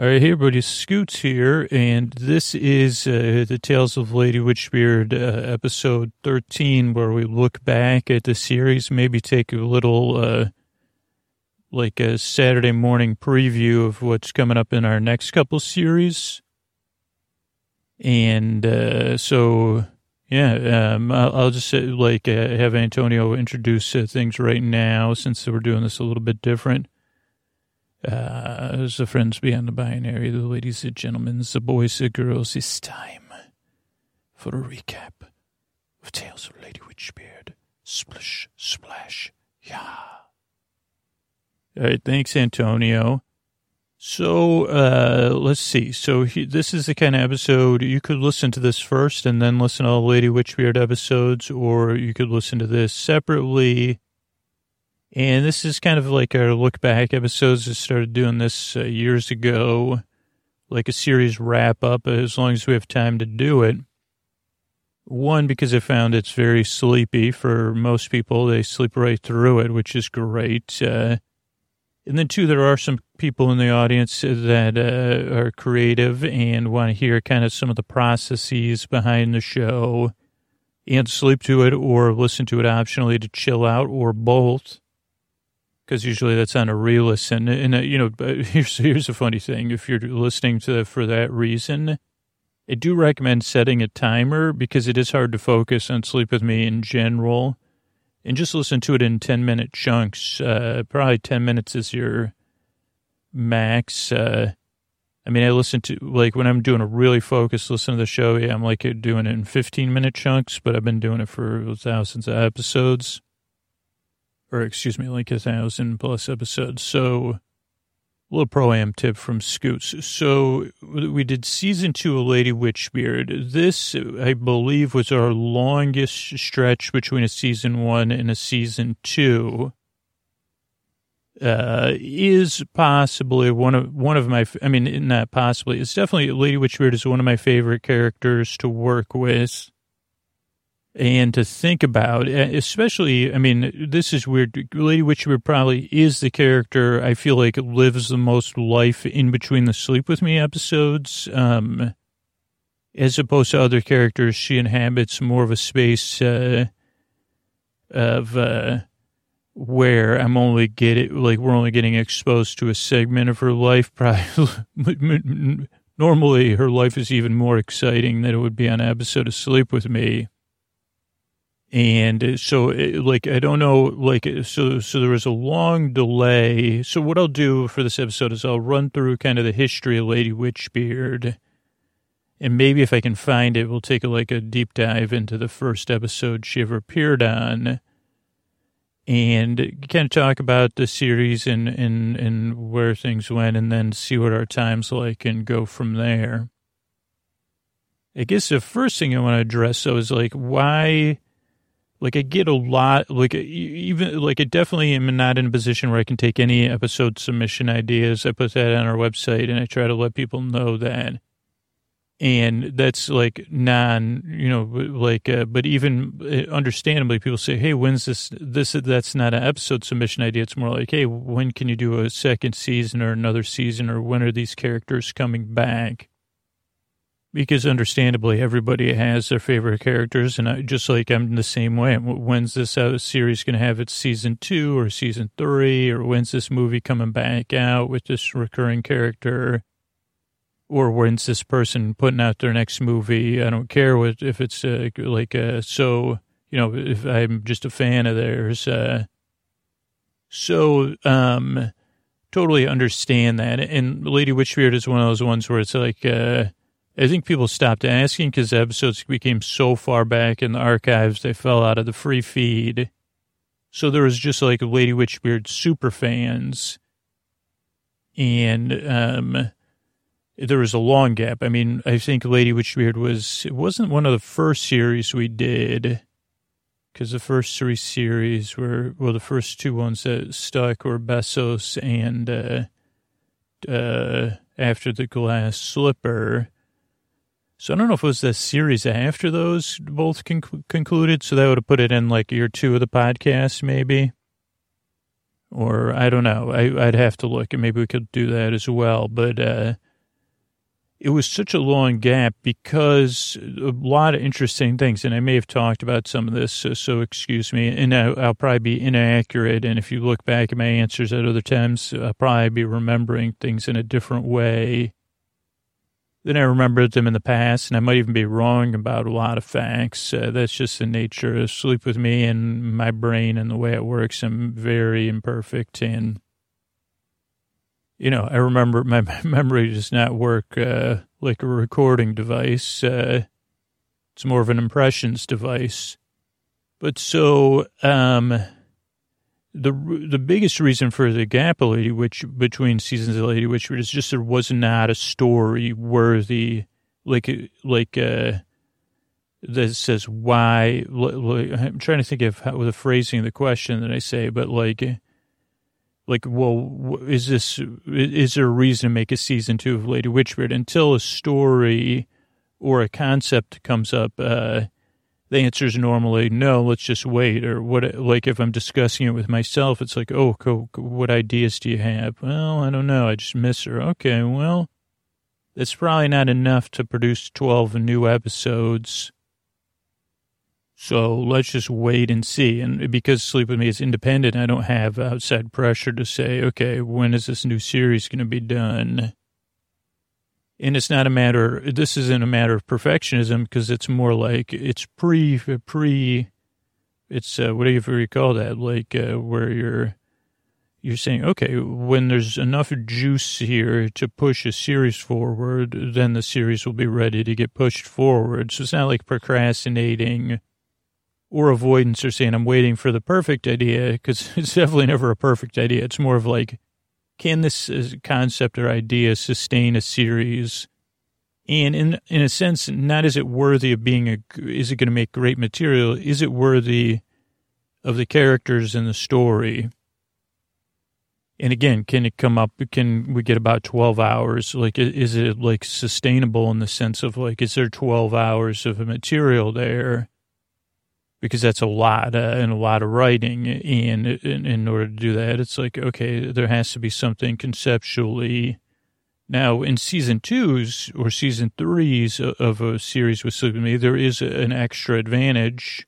All right, hey everybody, Scoots here, and this is uh, the Tales of Lady Witchbeard uh, episode 13, where we look back at the series, maybe take a little, uh, like a Saturday morning preview of what's coming up in our next couple series. And uh, so, yeah, um, I'll, I'll just say, like uh, have Antonio introduce uh, things right now, since we're doing this a little bit different. Uh, the friends beyond the binary, the ladies and gentlemen, the boys and girls, it's time for a recap of Tales of Lady Witchbeard. Splish, splash, yeah. All right, thanks, Antonio. So, uh, let's see. So he, this is the kind of episode you could listen to this first and then listen to all the Lady Witchbeard episodes, or you could listen to this separately and this is kind of like our look back episodes. I started doing this uh, years ago, like a series wrap up, as long as we have time to do it. One, because I found it's very sleepy for most people. They sleep right through it, which is great. Uh, and then two, there are some people in the audience that uh, are creative and want to hear kind of some of the processes behind the show and sleep to it or listen to it optionally to chill out or both because usually that's on a re-listen. And, uh, you know, here's, here's a funny thing. If you're listening to for that reason, I do recommend setting a timer because it is hard to focus on Sleep With Me in general. And just listen to it in 10 minute chunks. Uh, probably 10 minutes is your max. Uh, I mean, I listen to, like, when I'm doing a really focused listen to the show, yeah, I'm like doing it in 15 minute chunks, but I've been doing it for thousands of episodes or excuse me, like a thousand plus episodes. So, a little pro am tip from Scoots. So, we did season two of Lady Witchbeard. This, I believe, was our longest stretch between a season one and a season two. Uh, is possibly one of one of my. I mean, not possibly. It's definitely Lady Witchbeard is one of my favorite characters to work with and to think about, especially, I mean, this is weird. Lady Witchbeard probably is the character I feel like lives the most life in between the Sleep With Me episodes. Um, as opposed to other characters, she inhabits more of a space uh, of uh, where I'm only getting, like, we're only getting exposed to a segment of her life. Probably, normally, her life is even more exciting than it would be on an episode of Sleep With Me and uh, so uh, like i don't know like uh, so so there was a long delay. So what i'll do for this episode is i'll run through kind of the history of lady witchbeard. And maybe if i can find it we'll take a, like a deep dive into the first episode she ever appeared on. And kind of talk about the series and and and where things went and then see what our time's like and go from there. I guess the first thing i want to address though is like why like I get a lot, like even like I definitely am not in a position where I can take any episode submission ideas. I put that on our website and I try to let people know that. And that's like non, you know, like, uh, but even uh, understandably, people say, "Hey, when's this? This that's not an episode submission idea. It's more like, hey, when can you do a second season or another season, or when are these characters coming back?" Because understandably everybody has their favorite characters and I, just like i'm the same way. When's this uh, series going to have its season two or season three or when's this movie coming back out with this recurring character? Or when's this person putting out their next movie? I don't care what if it's uh, like uh, so you know if i'm just a fan of theirs uh, so um totally understand that. And lady witchbeard is one of those ones where it's like uh I think people stopped asking because the episodes became so far back in the archives, they fell out of the free feed. So there was just like Lady Witchbeard super fans. And um, there was a long gap. I mean, I think Lady Witchbeard was, it wasn't one of the first series we did. Because the first three series were, well, the first two ones that stuck were Bessos and uh, uh, After the Glass Slipper. So I don't know if it was the series after those both con- concluded. So that would have put it in like year two of the podcast, maybe. Or I don't know. I, would have to look and maybe we could do that as well. But uh, it was such a long gap because a lot of interesting things, and I may have talked about some of this, so, so excuse me, and I, will probably be inaccurate. And if you look back at my answers at other times, I'll probably be remembering things in a different way than I remembered them in the past, and I might even be wrong about a lot of facts. Uh, that's just the nature of sleep with me and my brain and the way it works. I'm very imperfect and you know, I remember my memory does not work uh, like a recording device. Uh, it's more of an impressions device. But so um, the the biggest reason for the gap Lady Witch between seasons of Lady Witch is just there was not a story worthy like like uh, that says why. Like, I'm trying to think of how, the phrasing of the question that I say, but like like, well, is this, is there a reason to make a season two of Lady Witchbeard until a story or a concept comes up? Uh, the answer is normally no, let's just wait. Or what, like if I'm discussing it with myself, it's like, oh, what ideas do you have? Well, I don't know. I just miss her. Okay, well, that's probably not enough to produce 12 new episodes so let's just wait and see. And because Sleep With Me is independent, I don't have outside pressure to say, okay, when is this new series going to be done? And it's not a matter, this isn't a matter of perfectionism because it's more like it's pre, pre, it's uh, whatever you call that, like uh, where you're, you're saying, okay, when there's enough juice here to push a series forward, then the series will be ready to get pushed forward. So it's not like procrastinating or avoidance or saying I'm waiting for the perfect idea because it's definitely never a perfect idea. It's more of like, can this uh, concept or idea sustain a series? And in in a sense, not is it worthy of being a is it going to make great material? Is it worthy of the characters in the story? And again, can it come up? Can we get about 12 hours? Like, is it like sustainable in the sense of like, is there 12 hours of material there? Because that's a lot uh, and a lot of writing. And in, in order to do that, it's like, okay, there has to be something conceptually. Now, in season twos or season threes of a series with Sleep With Me, there is an extra advantage,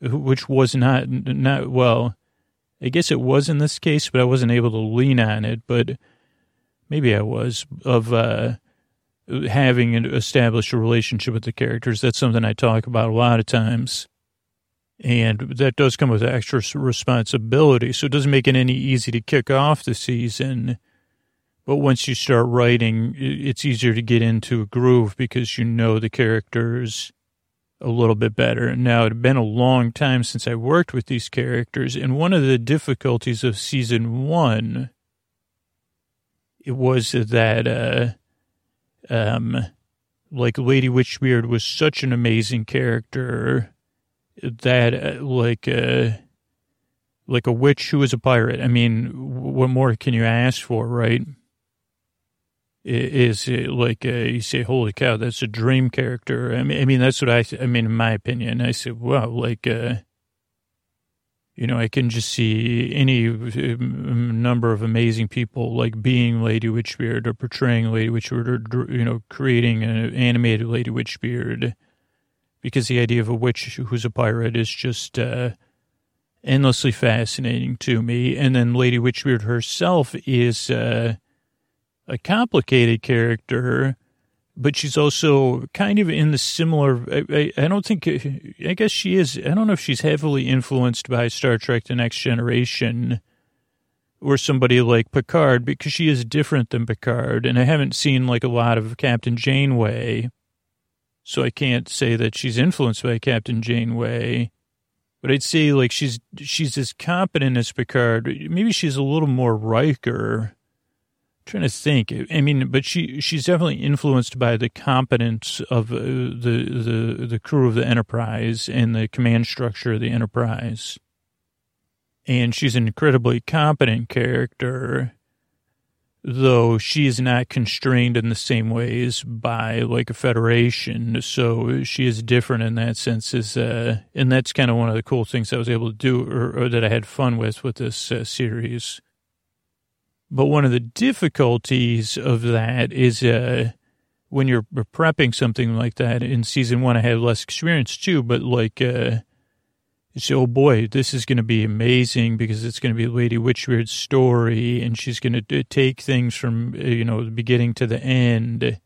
which was not, not, well, I guess it was in this case, but I wasn't able to lean on it, but maybe I was, of, uh, having established a relationship with the characters. That's something I talk about a lot of times and that does come with extra responsibility. So it doesn't make it any easy to kick off the season. But once you start writing, it's easier to get into a groove because you know the characters a little bit better. Now, it had been a long time since I worked with these characters, and one of the difficulties of season one, it was that, uh, um, like Lady Witchbeard was such an amazing character that uh, like uh, like a witch who is a pirate. I mean, what more can you ask for, right? Is like uh, you say, "Holy cow, that's a dream character"? I mean, I mean that's what I. I mean, in my opinion, I said, "Wow, like." Uh, you know, I can just see any uh, number of amazing people like being Lady Witchbeard or portraying Lady Witchbeard or, you know, creating an animated Lady Witchbeard because the idea of a witch who's a pirate is just uh, endlessly fascinating to me. And then Lady Witchbeard herself is uh, a complicated character, but she's also kind of in the similar. I, I, I, don't think. I guess she is. I don't know if she's heavily influenced by Star Trek: The Next Generation. Or somebody like Picard because she is different than Picard, and I haven't seen like a lot of Captain Janeway, so I can't say that she's influenced by Captain Janeway. But I'd say like she's she's as competent as Picard. Maybe she's a little more Riker. I'm trying to think. I mean, but she she's definitely influenced by the competence of uh, the the the crew of the Enterprise and the command structure of the Enterprise. And she's an incredibly competent character though she is not constrained in the same ways by like a federation. So she is different in that sense. Is uh, and that's kind of one of the cool things I was able to do, or, or that I had fun with with this uh, series. But one of the difficulties of that is uh, when you're prepping something like that in season one, I had less experience too, but like, uh, it's, oh boy, this is going to be amazing because it's going to be Lady Witchbeard's story and she's going to take things from, uh, you know, the beginning to the end.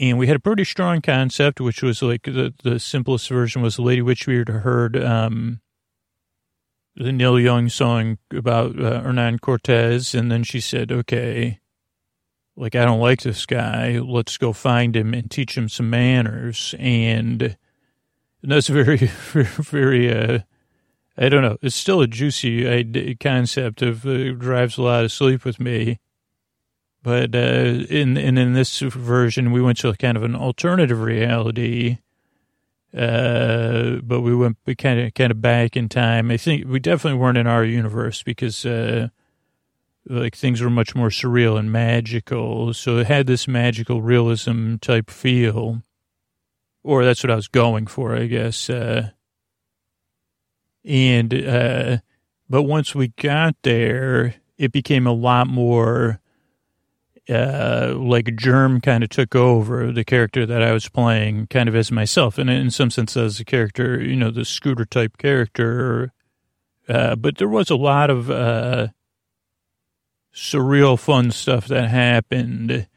And we had a pretty strong concept, which was like the, the simplest version was Lady Witchbeard heard, um, the Neil Young song about uh, Hernan Cortez. And then she said, okay, like, I don't like this guy. Let's go find him and teach him some manners. And, that's very, very, very, uh, I don't know. It's still a juicy uh, concept of uh, drives a lot of sleep with me. But uh, in and in this version, we went to kind of an alternative reality. Uh, but we went we kind of kind of back in time. I think we definitely weren't in our universe because uh, like things were much more surreal and magical. So it had this magical realism type feel, or that's what I was going for, I guess. Uh, and, uh, but once we got there, it became a lot more, uh, like a Germ kind of took over the character that I was playing kind of as myself. And in some sense, as a character, you know, the scooter type character. Uh, but there was a lot of, uh, surreal fun stuff that happened,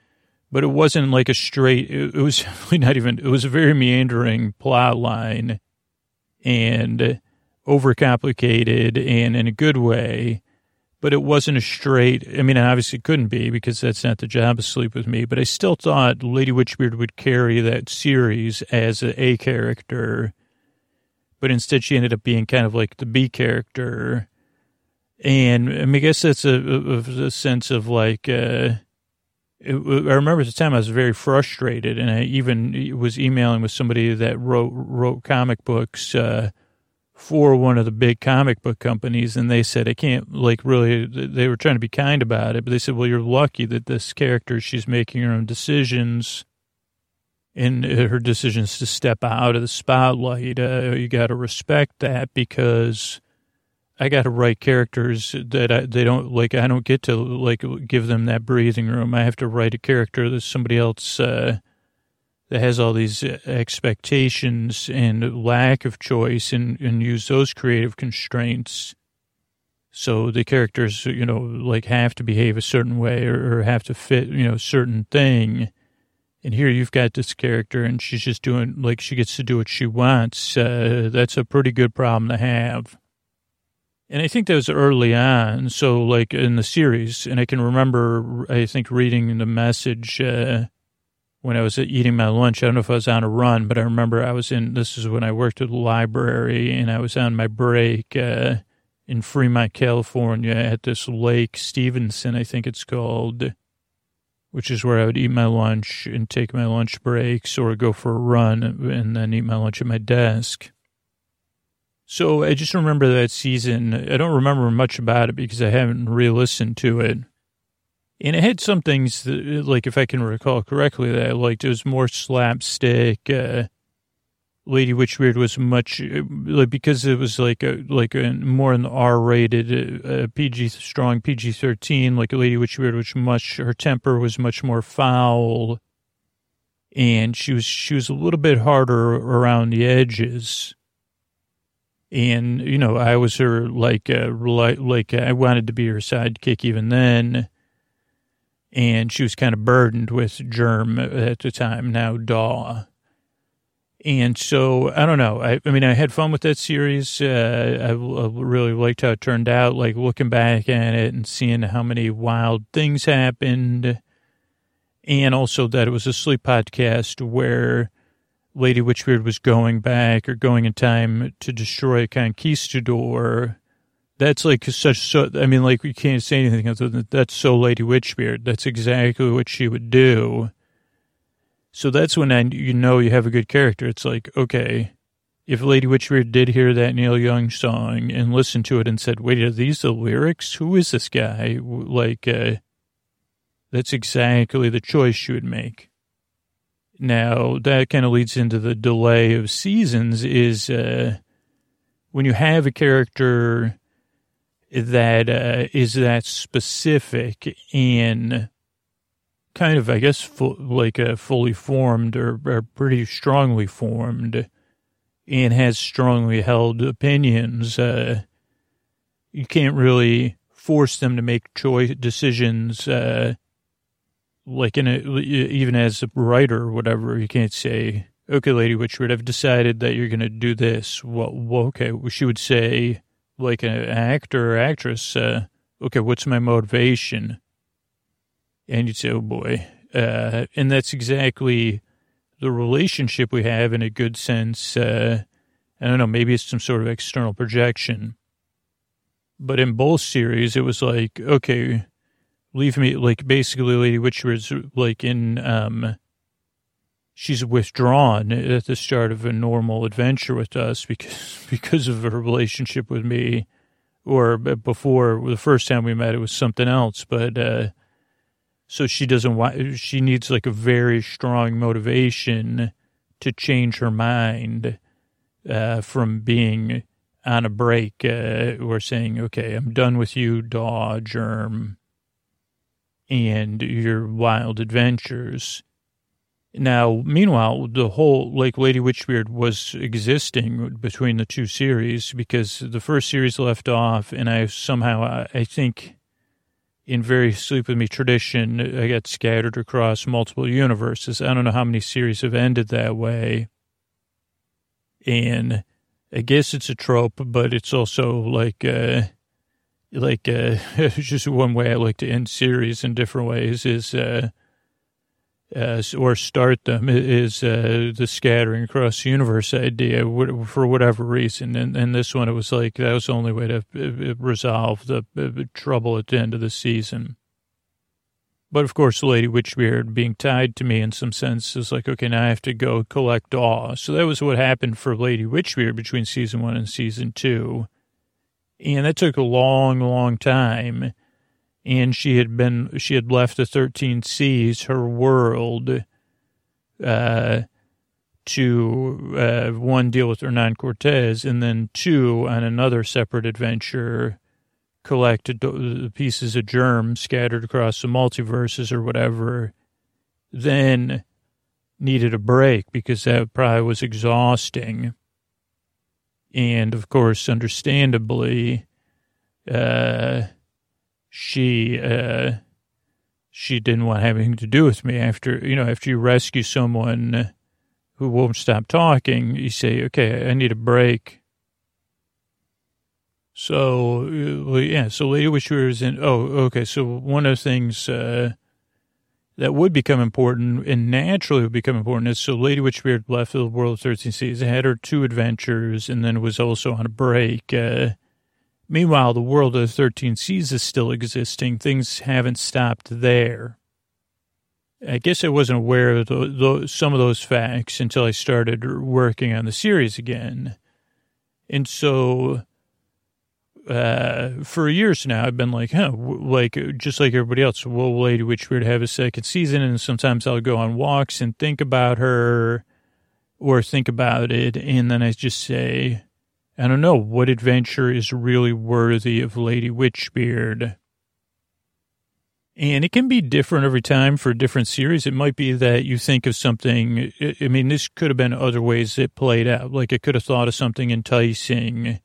but it wasn't like a straight, it, was really not even, it was a very meandering plot line and overcomplicated and in a good way, but it wasn't a straight, I mean, it obviously couldn't be because that's not the job of Sleep With Me, but I still thought Lady Witchbeard would carry that series as a, a character, but instead she ended up being kind of like the B character. And I, mean, I guess that's a, a, a sense of like, uh, it, I remember at the time I was very frustrated, and I even was emailing with somebody that wrote wrote comic books uh, for one of the big comic book companies, and they said I can't like really. They were trying to be kind about it, but they said, "Well, you're lucky that this character she's making her own decisions." And her decisions to step out of the spotlight, uh, you got to respect that because I got to write characters that I, they don't like. I don't get to like give them that breathing room. I have to write a character that somebody else uh, that has all these expectations and lack of choice, and and use those creative constraints. So the characters, you know, like have to behave a certain way or, or have to fit, you know, a certain thing. And here you've got this character, and she's just doing like she gets to do what she wants. Uh, that's a pretty good problem to have. And I think that was early on. So, like in the series, and I can remember, I think, reading the message uh, when I was eating my lunch. I don't know if I was on a run, but I remember I was in, this is when I worked at the library, and I was on my break uh, in Fremont, California at this lake, Stevenson, I think it's called, which is where I would eat my lunch and take my lunch breaks or go for a run and then eat my lunch at my desk. So I just remember that season. I don't remember much about it because I haven't re-listened to it. And it had some things that, like, if I can recall correctly, that I liked. It was more slapstick. Uh, Lady Witchbeard was much like because it was like a, like a, more in the R-rated, uh, PG strong PG-13. Like Lady Witchbeard was much her temper was much more foul, and she was she was a little bit harder around the edges and you know I was her like uh, like I wanted to be her sidekick even then, and she was kind of burdened with Germ at the time. Now Daw, and so I don't know. I, I mean I had fun with that series. Uh, I, I really liked how it turned out. Like looking back at it and seeing how many wild things happened, and also that it was a sleep podcast where Lady Witchbeard was going back or going in time to destroy Conquistador. That's like such so. I mean, like we can't say anything other than that's so Lady Witchbeard. That's exactly what she would do. So that's when I, you know you have a good character. It's like okay, if Lady Witchbeard did hear that Neil Young song and listened to it and said, "Wait, are these the lyrics? Who is this guy?" Like, uh, that's exactly the choice she would make. Now, that kind of leads into the delay of seasons is uh, when you have a character that uh, is that specific in kind of, I guess, fu- like a fully formed or, or pretty strongly formed and has strongly held opinions. Uh, you can't really force them to make choice decisions. Uh, like in a, even as a writer or whatever, you can't say, okay, Lady Witchbeard, would have decided that you're going to do this. Well, well, okay. She would say, like an actor or actress, uh, okay, what's my motivation? And you'd say, oh boy. Uh, and that's exactly the relationship we have in a good sense. Uh, I don't know, maybe it's some sort of external projection. But in both series, it was like, okay, leave me, like basically Lady Witchbeard's like in, um, she's withdrawn at the start of a normal adventure with us because because of her relationship with me or before the first time we met it was something else but uh so she doesn't want she needs like a very strong motivation to change her mind uh from being on a break uh or saying okay i'm done with you daw germ and your wild adventures now, meanwhile, the whole like Lady Witchbeard was existing between the two series because the first series left off, and I somehow I think in very Sleep With Me tradition, I got scattered across multiple universes. I don't know how many series have ended that way, and I guess it's a trope, but it's also like. Uh, like uh, just one way I like to end series in different ways is uh, uh, or start them is uh, the scattering across the universe idea for whatever reason. And, and this one, it was like that was the only way to uh, resolve the uh, trouble at the end of the season. But of course, Lady Witchbeard being tied to me in some sense is like, okay, now I have to go collect awe. So that was what happened for Lady Witchbeard between season one and season two. And that took a long, long time. And she had been she had left the 13 seas her world uh, to uh, one deal with hernan cortez and then two on another separate adventure collected the pieces of germs scattered across the multiverses or whatever then needed a break because that probably was exhausting and of course understandably uh, she uh, she didn't want anything to do with me after you know after you rescue someone who won't stop talking you say okay i need a break. So uh, yeah so lady witchbeard is in oh okay so one of the things uh, that would become important and naturally would become important is so lady witchbeard left the world of 13 seas had her two adventures and then was also on a break uh, Meanwhile, the world of 13 seas is still existing. Things haven't stopped there. I guess I wasn't aware of the, the, some of those facts until I started working on the series again. And so, uh, for years now, I've been like, huh, like, just like everybody else, will Lady Witchbeard have a second season? And sometimes I'll go on walks and think about her or think about it. And then I just say, I don't know what adventure is really worthy of Lady Witchbeard. And it can be different every time for different series. It might be that you think of something. I mean, this could have been other ways it played out. Like I could have thought of something enticing,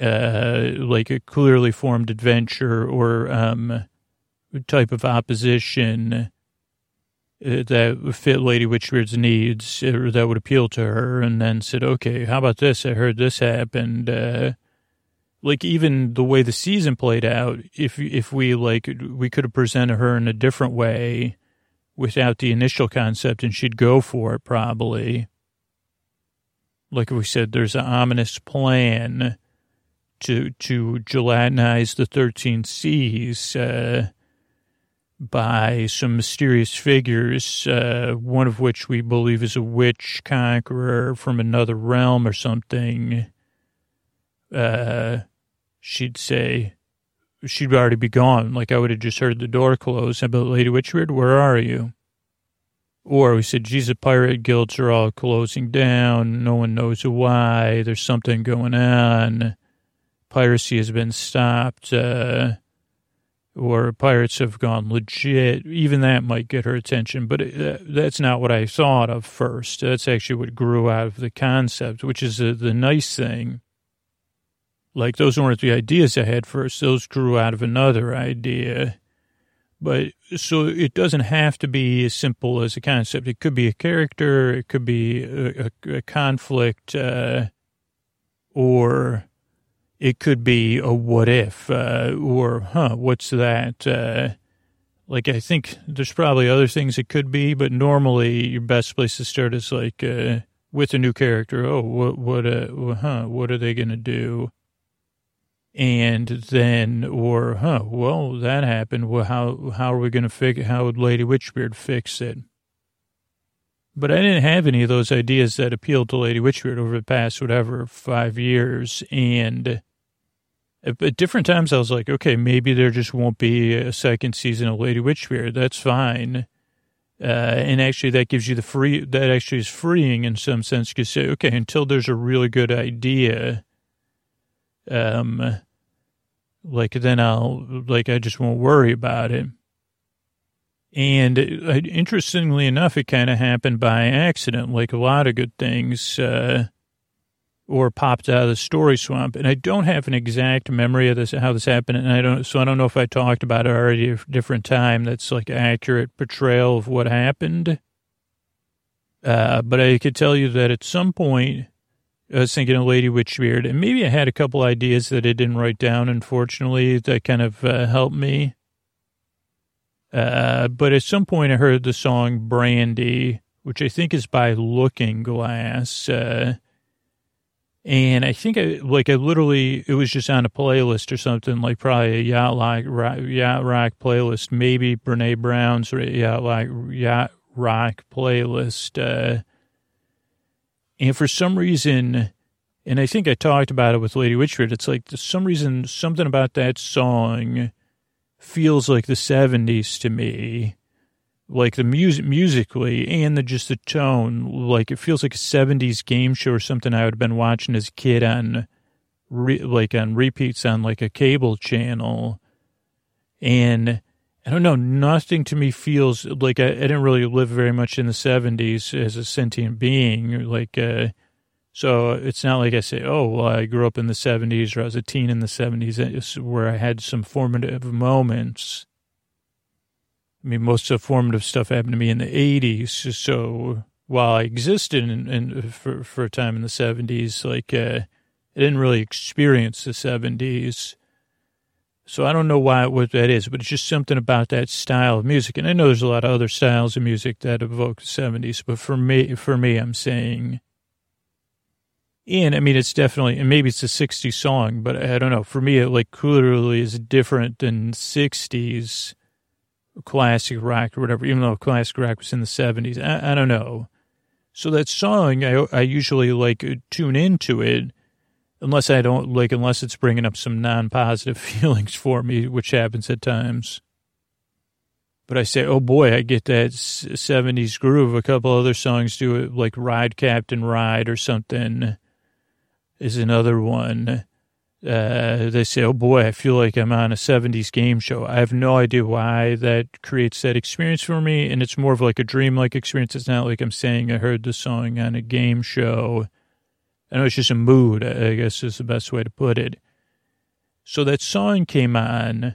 uh, like a clearly formed adventure or um, type of opposition uh, that fit Lady Witchbeard's needs or that would appeal to her, and then said, "Okay, how about this? I heard this happened." Uh, like even the way the season played out, if if we like, we could have presented her in a different way without the initial concept, and she'd go for it probably. Like we said, there's an ominous plan to to gelatinize the thirteen seas. Uh, by some mysterious figures, uh, one of which we believe is a witch conqueror from another realm or something. Uh, she'd say, she'd already be gone. Like I would have just heard the door close. About Lady Witchbeard, where are you? Or we said, Jesus, pirate guilds are all closing down. No one knows why. There's something going on. Piracy has been stopped. Uh, or pirates have gone legit, even that might get her attention. But uh, that's not what I thought of first. That's actually what grew out of the concept, which is uh, the nice thing. Like those weren't the ideas I had first; those grew out of another idea. But so it doesn't have to be as simple as a concept. It could be a character, it could be a, a, a conflict, uh, or it could be a what if, uh, or huh, what's that? Uh, like I think there's probably other things it could be, but normally your best place to start is like uh, with a new character. Oh, what what uh, huh? What are they gonna do? and then or huh well that happened well how how are we going to fix how would lady witchbeard fix it but i didn't have any of those ideas that appealed to lady witchbeard over the past whatever five years and at different times i was like okay maybe there just won't be a second season of lady witchbeard that's fine uh, and actually that gives you the free that actually is freeing in some sense to say okay until there's a really good idea um like then I'll like I just won't worry about it. And uh, interestingly enough, it kind of happened by accident, like a lot of good things, uh, or popped out of the story swamp. And I don't have an exact memory of this, how this happened, and I don't, so I don't know if I talked about it already a different time. That's like an accurate portrayal of what happened. Uh, but I could tell you that at some point, I was thinking of Lady Witchbeard, and maybe I had a couple ideas that I didn't write down, unfortunately, that kind of uh, helped me. Uh, but at some point, I heard the song Brandy, which I think is by Looking Glass. Uh, and I think I, like, I literally, it was just on a playlist or something, like probably a Yacht rock, yacht rock playlist, maybe Brene Brown's Yacht Rock, yacht rock playlist. Uh, and for some reason, and I think I talked about it with Lady Witchbeard, it's like for some reason, something about that song feels like the 70s to me. Like the music, musically, and the just the tone, like it feels like a '70s game show or something I would have been watching as a kid on, re, like on repeats on like a cable channel, and I don't know. Nothing to me feels like I, I, didn't really live very much in the 70s as a sentient being. Like, uh, so it's not like I say, oh, well, I grew up in the 70s or I was a teen in the 70s where I had some formative moments. I mean, most of the formative stuff happened to me in the 80s. So while I existed in, in for, for a time in the 70s, like, uh, I didn't really experience the 70s. So I don't know why what that is, but it's just something about that style of music. And I know there's a lot of other styles of music that evoke the seventies, but for me, for me, I'm saying, and I mean, it's definitely, and maybe it's a '60s song, but I don't know. For me, it like clearly is different than '60s classic rock or whatever. Even though classic rock was in the '70s, I, I don't know. So that song, I I usually like uh, tune into it unless I don't like, unless it's bringing up some non-positive feelings for me, which happens at times. But I say, oh boy, I get that 70s groove. A couple other songs do it, like Ride Captain Ride or something is another one. Uh, they say, oh boy, I feel like I'm on a 70s game show. I have no idea why that creates that experience for me. And it's more of like a dream-like experience. It's not like I'm saying I heard the song on a game show I know it's just a mood, I guess is the best way to put it. So that song came on,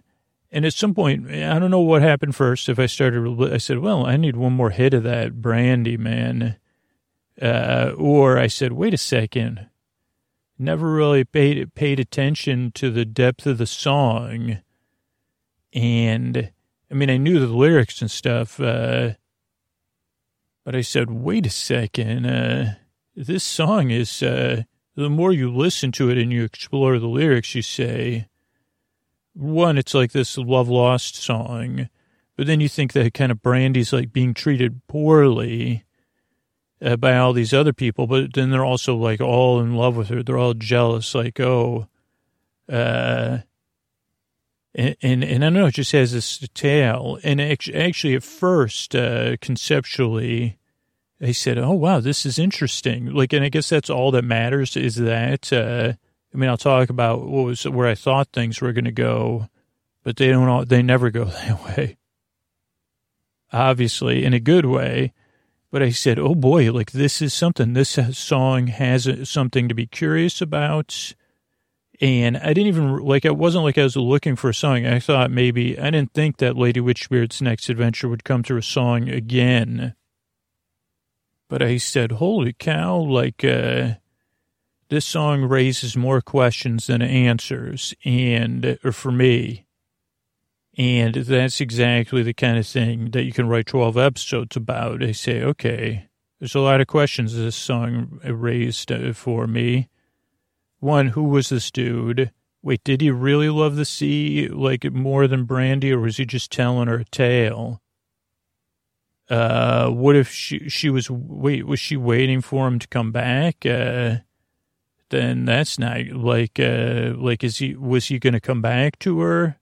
and at some point, I don't know what happened first. If I started, I said, well, I need one more hit of that brandy, man. Uh, or I said, wait a second. Never really paid, paid attention to the depth of the song. And I mean, I knew the lyrics and stuff, uh, but I said, wait a second. Uh, this song is, uh, the more you listen to it and you explore the lyrics, you say, one, it's like this love lost song, but then you think that kind of Brandy's like being treated poorly uh, by all these other people, but then they're also like all in love with her. They're all jealous, like, oh, uh, and, and, and I don't know, it just has this tale. And actually, at first, uh, conceptually, they said, "Oh wow, this is interesting." Like, and I guess that's all that matters is that. Uh, I mean, I'll talk about what was where I thought things were going to go but they don't all, they never go that way. Obviously, in a good way. But I said, oh boy, like this is something. This song has something to be curious about. And I didn't even, like, it wasn't like I was looking for a song. I thought maybe, I didn't think that Lady Witchbeard's next adventure would come through a song again. But I said, holy cow, like, uh, this song raises more questions than answers. And, or for me, and that's exactly the kind of thing that you can write 12 episodes about. They say, okay, there's a lot of questions this song raised for me. One, who was this dude? Wait, did he really love the sea like more than Brandy, or was he just telling her a tale? Uh, what if she she was wait was she waiting for him to come back? Uh, then that's not like uh like is he was he going to come back to her?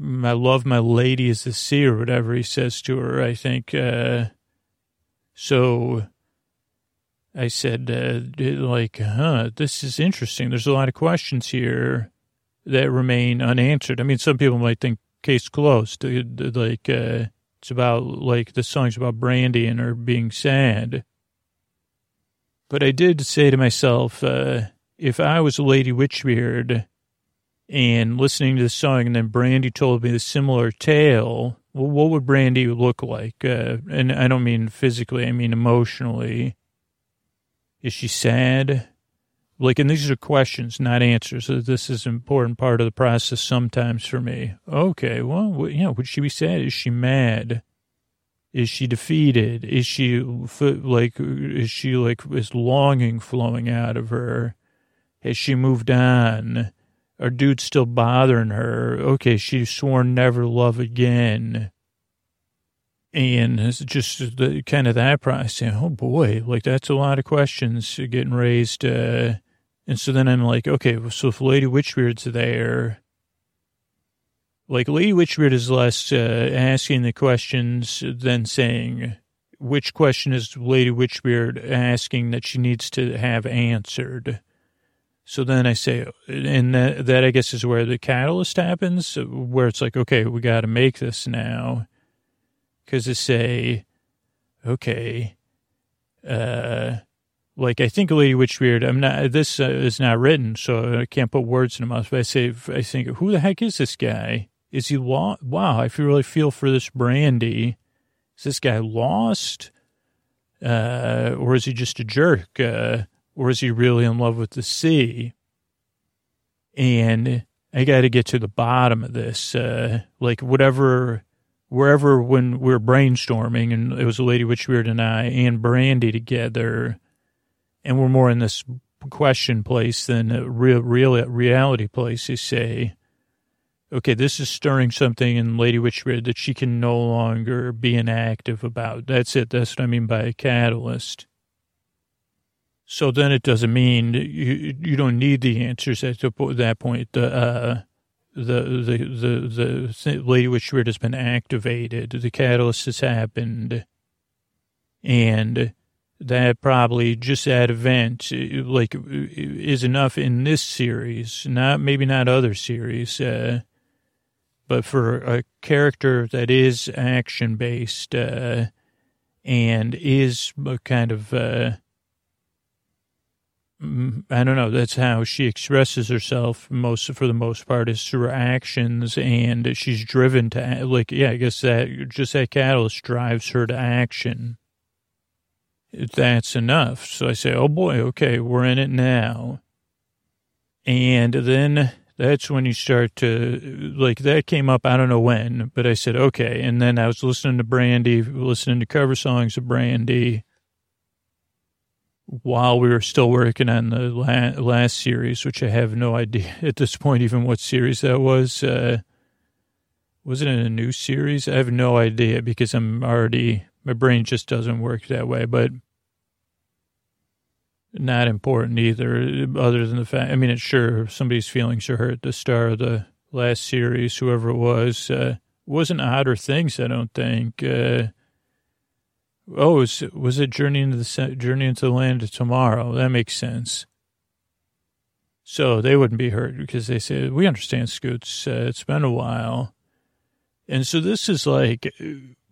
I love my lady as the sea or whatever he says to her, I think. Uh, so I said, uh, like, huh, this is interesting. There's a lot of questions here that remain unanswered. I mean, some people might think case closed. Like, uh, it's about, like, the song's about Brandy and her being sad. But I did say to myself, uh, if I was a Lady Witchbeard, and listening to the song, and then Brandy told me the similar tale. Well, what would Brandy look like? Uh, and I don't mean physically; I mean emotionally. Is she sad? Like, and these are questions, not answers. So this is an important part of the process sometimes for me. Okay, well, you know, would she be sad? Is she mad? Is she defeated? Is she like, is she like, is longing flowing out of her? Has she moved on? Our dude's still bothering her. Okay, she's sworn never love again. And it's just the, kind of that process. Oh boy, like that's a lot of questions getting raised. Uh, and so then I'm like, okay, so if Lady Witchbeard's there, like Lady Witchbeard is less uh, asking the questions than saying, which question is Lady Witchbeard asking that she needs to have answered? So then I say, and that, that I guess is where the catalyst happens, where it's like, okay, we got to make this now. Because they say, okay, uh, like I think Lady Witchbeard, I'm not, this uh, is not written, so I can't put words in the mouth, but I say, I think, who the heck is this guy? Is he lost? Wow, I feel really feel for this Brandy. Is this guy lost? Uh, or is he just a jerk? Uh, or is he really in love with the sea? And I got to get to the bottom of this. Uh, like whatever, wherever when we are brainstorming, and it was a Lady Witchbeard and I and Brandy together, and we're more in this question place than a real, real reality place. You say, okay, this is stirring something in Lady Witchbeard that she can no longer be inactive about. That's it. That's what I mean by a catalyst. So then it doesn't mean you you don't need the answers at that point. The uh, the the the the lady witchbeard has been activated. The catalyst has happened, and that probably just that event like is enough in this series. Not maybe not other series, uh, but for a character that is action based uh, and is kind of uh, Mm, I don't know. That's how she expresses herself most for the most part is through her actions, and she's driven to like yeah. I guess that just that catalyst drives her to action. That's enough. So I say, oh boy, okay, we're in it now. And then that's when you start to like that came up. I don't know when, but I said okay. And then I was listening to Brandy, listening to cover songs of Brandy while we were still working on the la- last series, which I have no idea at this point even what series that was. Uh, was it in a new series? I have no idea because I'm already my brain just doesn't work that way. But not important either, other than the fact. I mean, it's sure somebody's feelings are hurt. The star of the last series, whoever it was, uh, wasn't Odder Things. I don't think. Uh, Oh, was, was it Journey into the Journey into the Land of Tomorrow? That makes sense. So they wouldn't be hurt because they say, we understand Scoots. Uh, it's been a while. And so this is like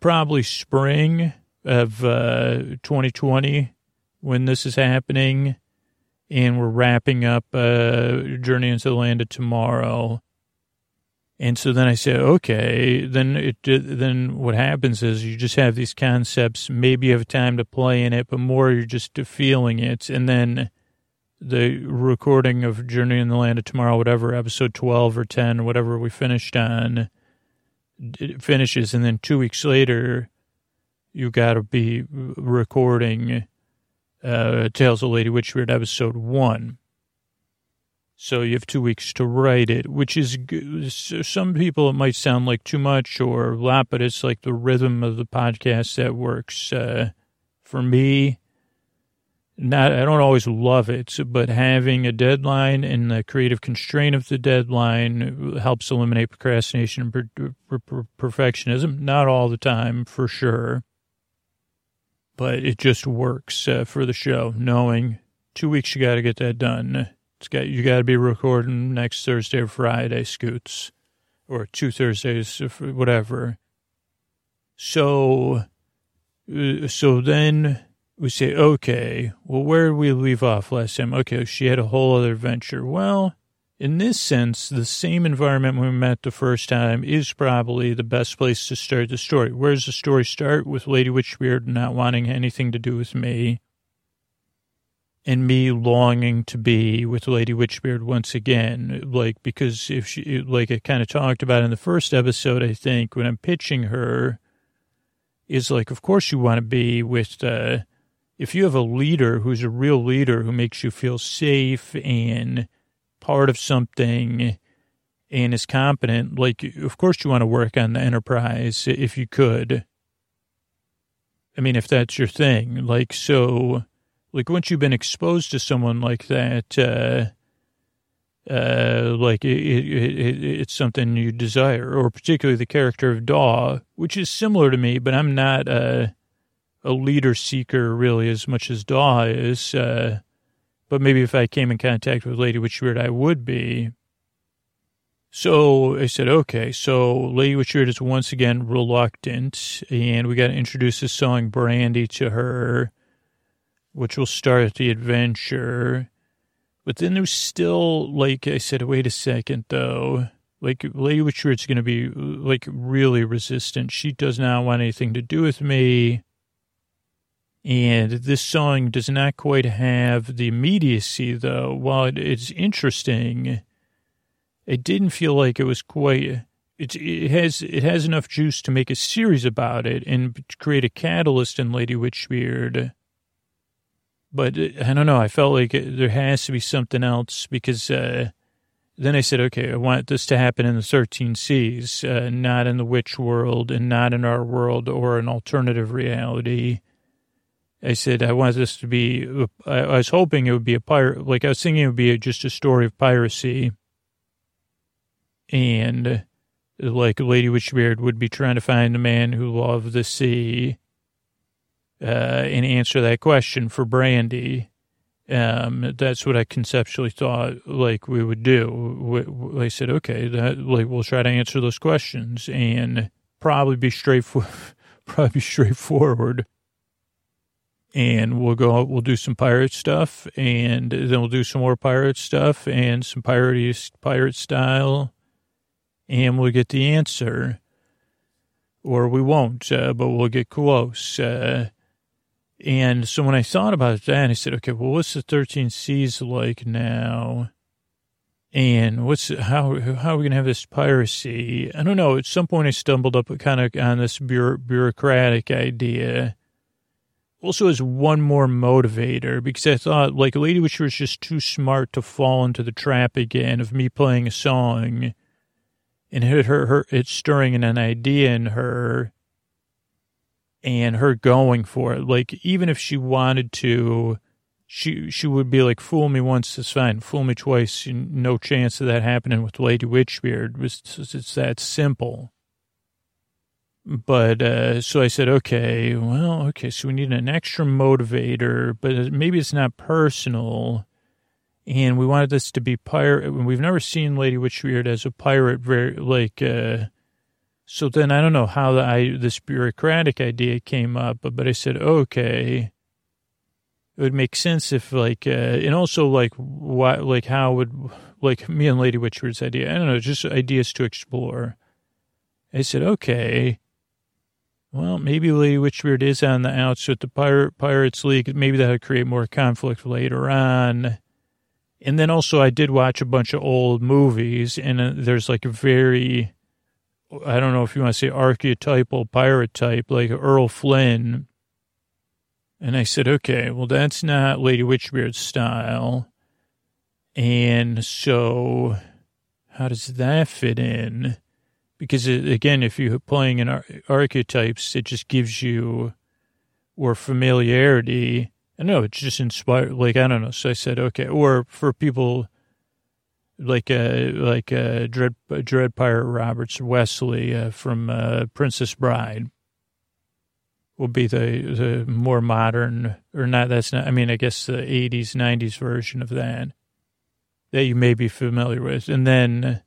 probably spring of uh, 2020 when this is happening. And we're wrapping up uh, Journey into the Land of Tomorrow. And so then I said, okay, then it then what happens is you just have these concepts. Maybe you have time to play in it, but more you're just feeling it. And then the recording of Journey in the Land of Tomorrow, whatever episode twelve or ten, whatever we finished on, finishes, and then two weeks later, you got to be recording uh, Tales of Lady Witchbeard episode one. So you have two weeks to write it, which is some people it might sound like too much or a lot, but it's like the rhythm of the podcast that works. Uh, for me, not I don't always love it, but having a deadline and the creative constraint of the deadline helps eliminate procrastination and per, per, per, perfectionism. Not all the time, for sure, but it just works uh, for the show. Knowing two weeks you got to get that done it's got you got to be recording next Thursday or Friday, Scoots, or two Thursdays, whatever. So, uh, so then we say, okay, well, where did we leave off last time? Okay, she had a whole other adventure. Well, in this sense, the same environment we met the first time is probably the best place to start the story. Where does the story start? With Lady Witchbeard not wanting anything to do with me and me longing to be with Lady Witchbeard once again, like, because if she, like I kind of talked about in the first episode, I think, when I'm pitching her, is like, of course you want to be with, uh, if you have a leader who's a real leader who makes you feel safe and part of something and is competent, like, of course you want to work on the enterprise if you could. I mean, if that's your thing, like, so, like once you've been exposed to someone like that, uh, uh, like it, it, it, it's something you desire, or particularly the character of Daw, which is similar to me, but I'm not a, a leader seeker really as much as Daw is. Uh, but maybe if I came in contact with Lady Witchbeard, I would be. So I said, okay, so Lady Witchbeard is once again reluctant, and we got to introduce the song Brandy to her which will start the adventure. But then there's still, like I said, wait a second, though. Like, Lady Witchbeard's going to be, like, really resistant. She does not want anything to do with me. And this song does not quite have the immediacy, though. While it, it's interesting, it didn't feel like it was quite. It, it has it has enough juice to make a series about it and create a catalyst in Lady Witchbeard but uh, I don't know. I felt like there has to be something else because uh, then I said, okay, I want this to happen in the 13 Seas, uh, not in the witch world and not in our world or an alternative reality. I said, I want this to be, I was hoping it would be a pirate, like I was thinking it would be just a story of piracy. And like Lady Witchbeard would be trying to find the man who loved the sea uh, and answer that question for Brandy. Um, that's what I conceptually thought like we would do. I said, okay, that, like we'll try to answer those questions and probably be straightforward, probably be straightforward. And we'll go, we'll do some pirate stuff and then we'll do some more pirate stuff and some pirate, pirate style and we'll get the answer or we won't, uh, but we'll get close. Uh, and so when I thought about that, I said, okay, well, what's the 13 Seas like now? And what's how how are we gonna have this piracy? I don't know. At some point, I stumbled up kind of on this bureaucratic idea. Also, as one more motivator because I thought like Lady Witch was just too smart to fall into the trap again of me playing a song, and it her her it's stirring an idea in her and her going for it. Like even if she wanted to, she she would be like, "Fool me once is fine, fool me twice, no chance of that happening with Lady Witchbeard." It's, it's that simple. But uh, so I said, okay, well, okay, so we need an extra motivator, but maybe it's not personal. and we wanted this to be pirate. We've never seen Lady Witchbeard as a pirate, very like. Uh, so then I don't know how the, I, this bureaucratic idea came up, but, but I said okay. It would make sense if like, uh, and also like what, like how would like me and Lady Witchbeard's idea. I don't know, just ideas to explore. I said okay. Well, maybe Lady Witchbeard is on the outs with the Pirate Pirates League. Maybe that would create more conflict later on. And then also, I did watch a bunch of old movies, and uh, there's like a very, I don't know if you want to say archetypal pirate type, like Errol Flynn. And I said, okay, well, that's not Lady Witchbeard's style. And so, how does that fit in? because it, again, if you're playing in archetypes, it just gives you or familiarity. I know it's just inspired. Like I don't know. So I said okay. Or for people like uh like uh Dread Dread Pirate Roberts Wesley uh, from uh, Princess Bride will be the the more modern or not. That's not. I mean, I guess the '80s '90s version of that that you may be familiar with, and then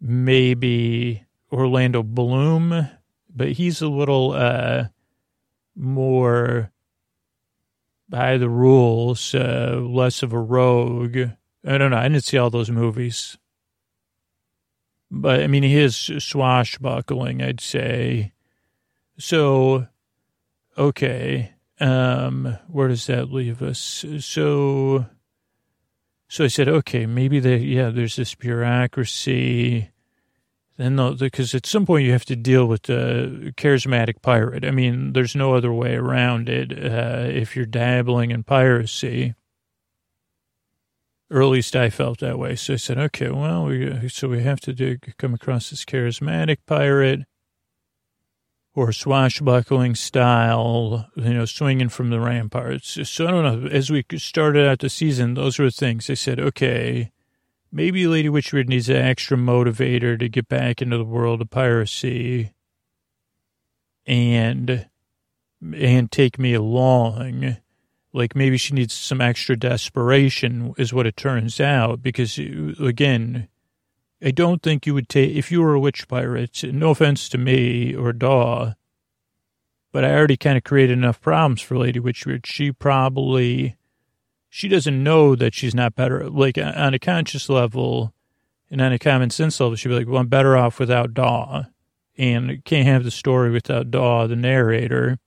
maybe Orlando Bloom, but he's a little uh, more by the rules, uh, less of a rogue. I don't know. I didn't see all those movies. But, I mean, he is swashbuckling, I'd say. So, okay. Um, where does that leave us? So, so I said, okay, maybe the, yeah, there's this bureaucracy then because at some point you have to deal with the charismatic pirate. I mean, there's no other way around it. Uh, if you're dabbling in piracy, or at least I felt that way. So I said, okay, well, we, so we have to do, come across this charismatic pirate or swashbuckling style, you know, swinging from the ramparts. So I don't know. As we started out the season, those were things I said, okay, Maybe Lady Witchbeard needs an extra motivator to get back into the world of piracy and and take me along. Like maybe she needs some extra desperation is what it turns out because again, I don't think you would take if you were a witch pirate, no offense to me or Daw, but I already kind of created enough problems for Lady Witchbeard. She probably she doesn't know that she's not better. Like on a conscious level and on a common sense level, she'd be like, well, I'm better off without Daw. And can't have the story without Daw, the narrator.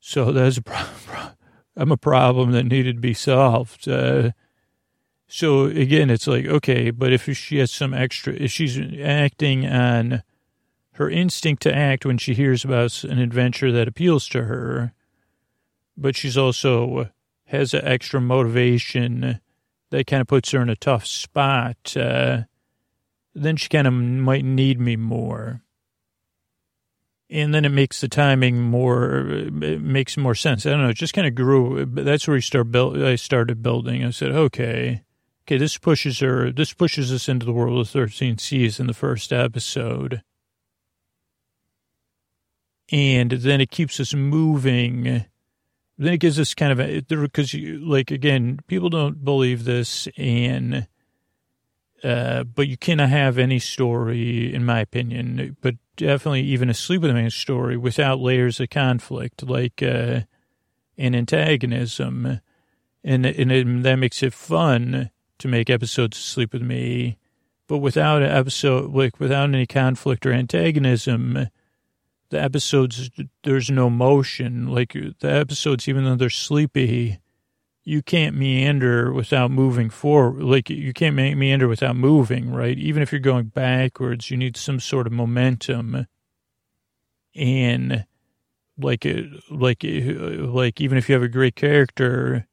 So that's a problem. I'm a problem that needed to be solved. Uh, so again, it's like, okay, but if she has some extra, if she's acting on her instinct to act when she hears about an adventure that appeals to her, but she's also has an extra motivation that kind of puts her in a tough spot, uh, then she kind of might need me more. And then it makes the timing more, it makes more sense. I don't know, it just kind of grew. That's where we start build, I started building. I said, okay, okay, this pushes her, this pushes us into the world of 13 Seas in the first episode. And then it keeps us moving then it gives us kind of a because like again people don't believe this and uh, but you cannot have any story in my opinion but definitely even a sleep with a man story without layers of conflict like uh, an antagonism. And, and that makes it fun to make episodes of sleep with me but without an episode like without any conflict or antagonism the episodes there's no motion. Like the episodes even though they're sleepy you can't meander without moving forward like you can't meander without moving right? Even if you're going backwards you need some sort of momentum. And like like like even if you have a great character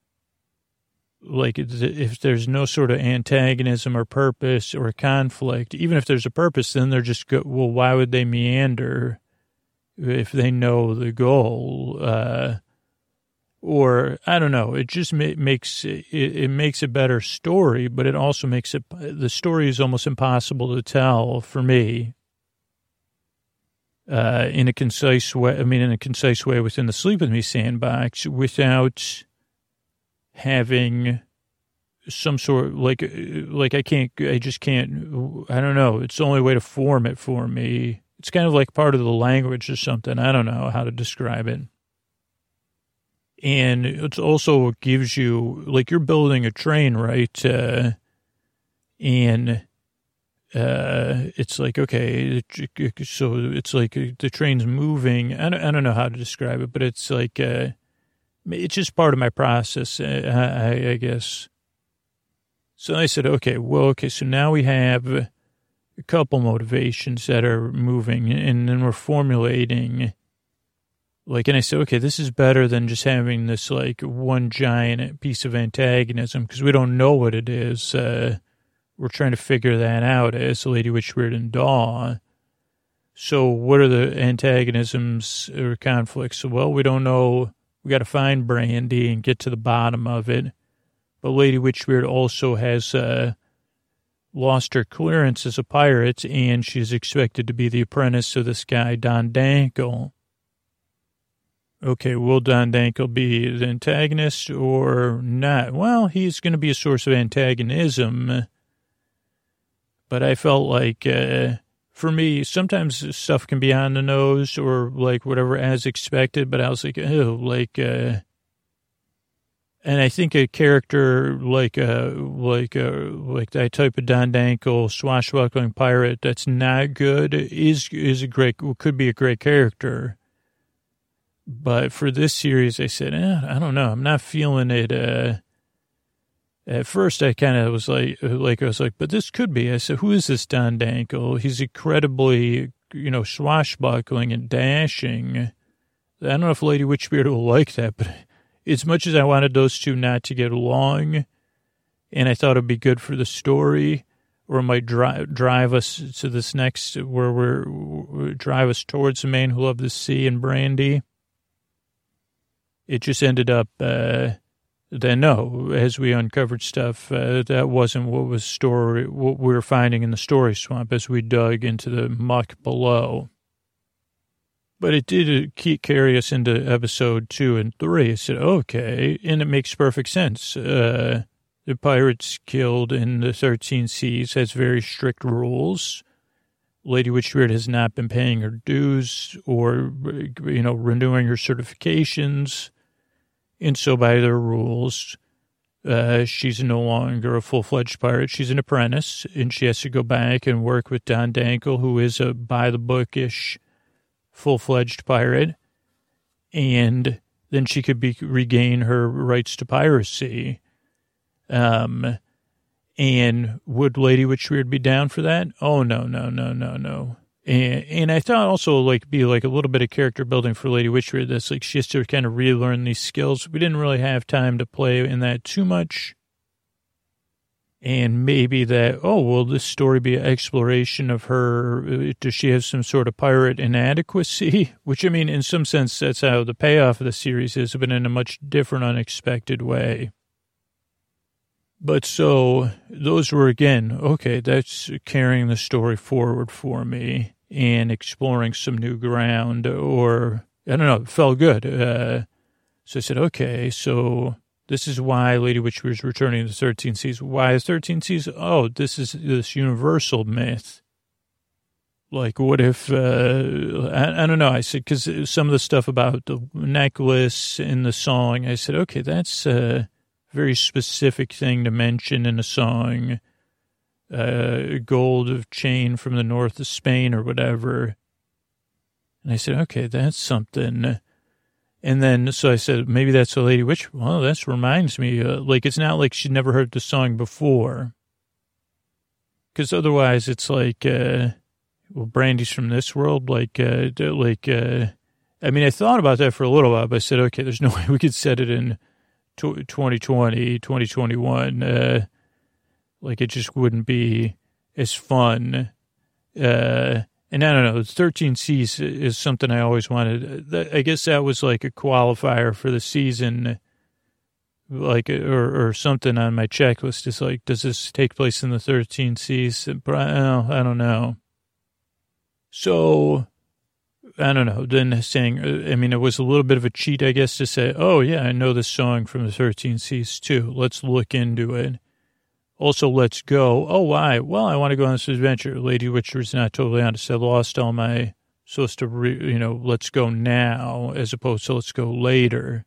like if there's no sort of antagonism or purpose or conflict even if there's a purpose then they're just go well why would they meander if they know the goal, uh, or I don't know. It just ma- makes it, it makes a better story, but it also makes it the story is almost impossible to tell for me. Uh, in a concise way, I mean, in a concise way within the Sleep With Me sandbox without having some sort like like I can't I just can't I don't know. It's the only way to form it for me. It's kind of like part of the language or something. I don't know how to describe it. And it's also gives you like you're building a train, right? Uh, and uh, it's like okay, so it's like the train's moving. I don't, I don't know how to describe it, but it's like uh, it's just part of my process, uh, I, I guess. So I said, okay, well, okay, so now we have a couple motivations that are moving, and then we're formulating. Like, and I said, okay, this is better than just having this like one giant piece of antagonism because we don't know what it is. Uh, we're trying to figure that out as Lady Witchbeard and Daw. So, what are the antagonisms or conflicts? Well, we don't know. We got to find Brandy and get to the bottom of it. But Lady Witchbeard also has uh, lost her clearance as a pirate, and she's expected to be the apprentice of this guy, Don Dankle. Okay, will Don Dankle be the antagonist or not? Well, he's going to be a source of antagonism. But I felt like, uh, for me, sometimes stuff can be on the nose or like whatever as expected, but I was like, oh, like, uh, and I think a character like a like a like that type of Don Dankle swashbuckling pirate that's not good is is a great could be a great character. But for this series, I said, eh, I don't know. I'm not feeling it. Uh, at first, I kind of was like, like I was like, but this could be. I said, who is this Don Dankle? He's incredibly, you know, swashbuckling and dashing. I don't know if Lady Witchbeard will like that, but as much as I wanted those two not to get along, and I thought it'd be good for the story, or it might drive drive us to this next where we're drive us towards the man who loved the sea and brandy. It just ended up. Uh, then no, as we uncovered stuff, uh, that wasn't what was story what we were finding in the story swamp as we dug into the muck below. But it did keep, carry us into episode two and three. I said, okay, and it makes perfect sense. Uh, the pirates guild in the 13 seas has very strict rules. Lady Witchbeard has not been paying her dues or, you know, renewing her certifications. And so by their rules, uh, she's no longer a full-fledged pirate. She's an apprentice, and she has to go back and work with Don Dankle, who is a by-the-bookish full fledged pirate, and then she could be regain her rights to piracy. Um, and would Lady Witchbeard be down for that? Oh no, no, no, no, no. And and I thought also like be like a little bit of character building for Lady Witchbeard. That's like she has to kind of relearn these skills. We didn't really have time to play in that too much and maybe that oh will this story be an exploration of her uh, does she have some sort of pirate inadequacy which i mean in some sense that's how the payoff of the series is but in a much different unexpected way but so those were again okay that's carrying the story forward for me and exploring some new ground or i don't know it felt good uh, so i said okay so this is why Lady Witchbeard was returning to 13 Seas. Why is 13 Seas? Oh, this is this universal myth. Like, what if, uh, I, I don't know. I said, because some of the stuff about the necklace in the song, I said, okay, that's a very specific thing to mention in a song. Uh, gold of chain from the north of Spain or whatever. And I said, okay, that's something and then, so I said, maybe that's a Lady Witch. Well, that reminds me, uh, like, it's not like she'd never heard the song before. Because otherwise, it's like, uh, well, Brandy's from this world. Like, uh, like, uh, I mean, I thought about that for a little while, but I said, okay, there's no way we could set it in 2020, 2021. Uh, like, it just wouldn't be as fun. Uh, and I don't know, 13 Seas is something I always wanted. I guess that was like a qualifier for the season, like, or, or something on my checklist. Is like, does this take place in the 13 Seas? But I, don't know. So, I don't know. Then saying, I mean, it was a little bit of a cheat, I guess, to say, oh, yeah, I know this song from the 13 Seas too. Let's look into it. Also, let's go. Oh, why? Well, I want to go on this adventure. Lady Witcher's not totally honest. I lost all my supposed to, re, you know, let's go now as opposed to let's go later.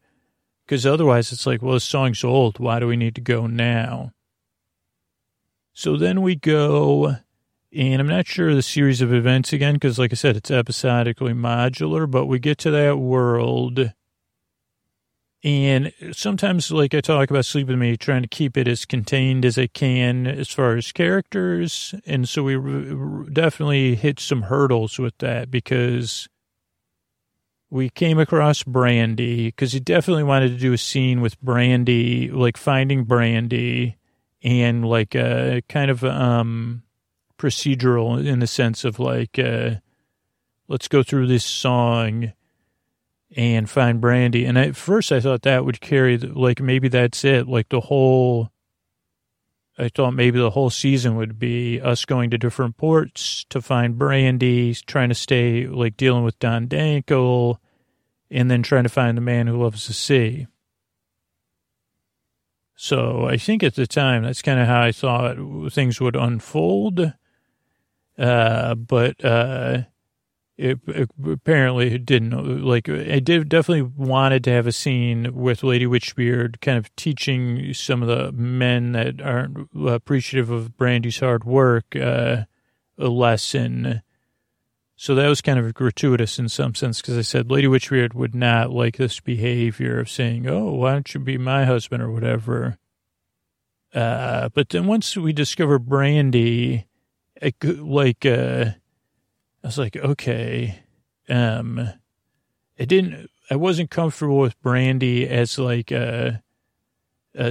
Because otherwise it's like, well, this song's old. Why do we need to go now? So then we go, and I'm not sure the series of events again, because like I said, it's episodically modular, but we get to that world and sometimes, like I talk about Sleep With Me, trying to keep it as contained as I can as far as characters. And so we definitely hit some hurdles with that because we came across Brandy because he definitely wanted to do a scene with Brandy, like finding Brandy and like a kind of um procedural in the sense of like, uh, let's go through this song and find Brandy. And at first I thought that would carry, like, maybe that's it. Like the whole, I thought maybe the whole season would be us going to different ports to find Brandy, trying to stay, like, dealing with Don Dankel, and then trying to find the man who loves the sea. So I think at the time, that's kind of how I thought things would unfold. Uh, but, uh, it, apparently didn't like I did definitely wanted to have a scene with Lady Witchbeard kind of teaching some of the men that aren't appreciative of Brandy's hard work uh, a lesson. So that was kind of gratuitous in some sense because I said Lady Witchbeard would not like this behavior of saying, "Oh, why don't you be my husband?" or whatever. Uh, but then once we discover Brandy, it, like. Uh, I was like, okay, um, it didn't, I wasn't comfortable with Brandy as like, uh,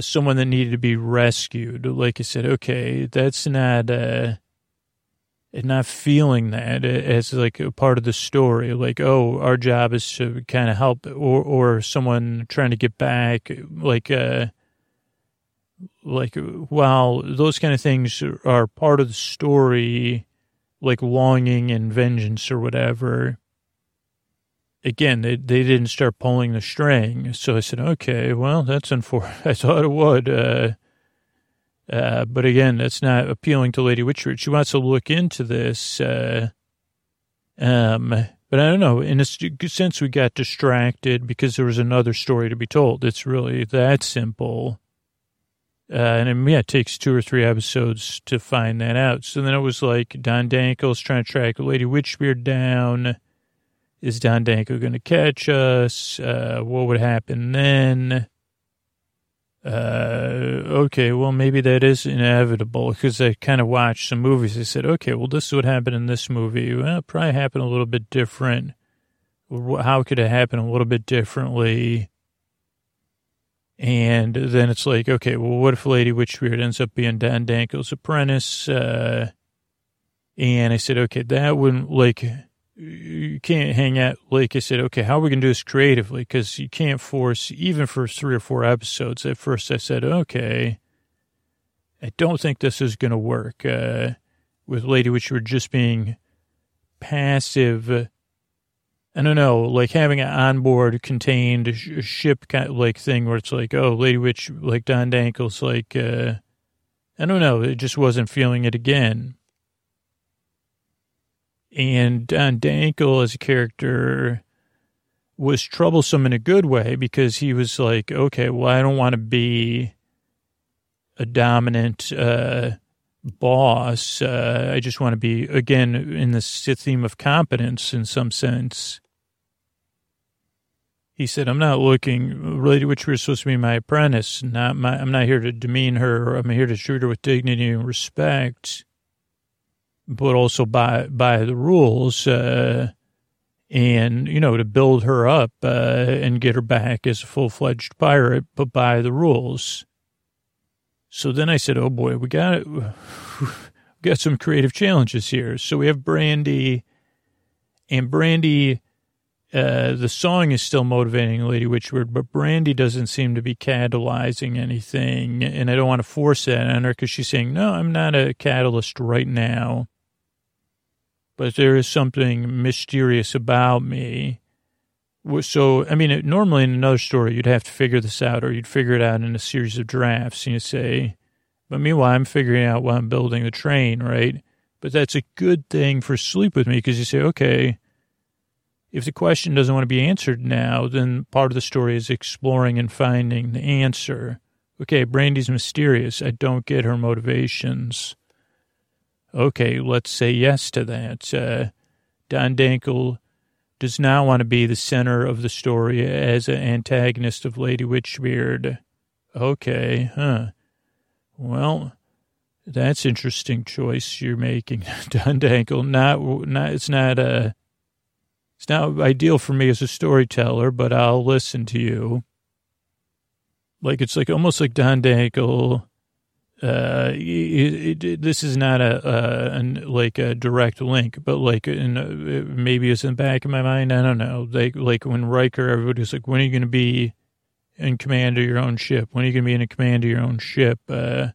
someone that needed to be rescued. Like I said, okay, that's not, uh, not feeling that as like a part of the story. Like, oh, our job is to kind of help or, or someone trying to get back. Like, uh, like while those kind of things are part of the story, like longing and vengeance or whatever. Again, they they didn't start pulling the string, so I said, "Okay, well, that's unfortunate. I thought it would." Uh, uh, but again, that's not appealing to Lady Witchbeard. She wants to look into this. Uh, um, but I don't know. In a sense, we got distracted because there was another story to be told. It's really that simple. Uh, and yeah, it takes two or three episodes to find that out. So then it was like Don Dankel's trying to track Lady Witchbeard down. Is Don Dankel going to catch us? Uh, what would happen then? Uh, okay, well, maybe that is inevitable because I kind of watched some movies. I said, okay, well, this would happen in this movie. Well, probably happened a little bit different. How could it happen a little bit differently? And then it's like, okay, well, what if Lady Witchbeard ends up being Don Dankel's apprentice? Uh, and I said, okay, that wouldn't, like, you can't hang out. Like I said, okay, how are we going to do this creatively? Because you can't force, even for three or four episodes. At first I said, okay, I don't think this is going to work uh, with Lady Witchbeard just being passive I don't know, like having an onboard contained ship kind of like thing where it's like, oh, Lady Witch, like Don Dankel's like, uh, I don't know, it just wasn't feeling it again. And Don Dankel as a character was troublesome in a good way because he was like, okay, well, I don't want to be a dominant, uh, boss. Uh, I just want to be, again, in the theme of competence in some sense. He said, I'm not looking, Lady Witchbeard is supposed to be my apprentice. Not my, I'm not here to demean her. I'm here to treat her with dignity and respect, but also by, by the rules. Uh, and, you know, to build her up uh, and get her back as a full fledged pirate, but by the rules. So then I said, "Oh boy, we got we got some creative challenges here." So we have Brandy, and Brandy, uh, the song is still motivating Lady Witchbeard, but Brandy doesn't seem to be catalyzing anything, and I don't want to force that on her because she's saying, "No, I'm not a catalyst right now." But there is something mysterious about me. So, I mean, normally in another story, you'd have to figure this out or you'd figure it out in a series of drafts and you say, But meanwhile, I'm figuring out why I'm building the train, right? But that's a good thing for sleep with me because you say, okay, if the question doesn't want to be answered now, then part of the story is exploring and finding the answer. Okay, Brandy's mysterious. I don't get her motivations. Okay, let's say yes to that. Uh, Don does not want to be the center of the story as an antagonist of Lady Witchbeard. Okay, huh. Well, that's interesting choice you're making, Don Dankel. Not, not, it's not a, uh, it's not ideal for me as a storyteller, but I'll listen to you. Like it's like almost like Don Dankel. Uh, it, it, this is not a, an, like a direct link, but like in, uh, maybe it's in the back of my mind. I don't know. Like like when Riker, everybody's like, when are you going to be in command of your own ship? When are you going to be in command of your own ship? Uh,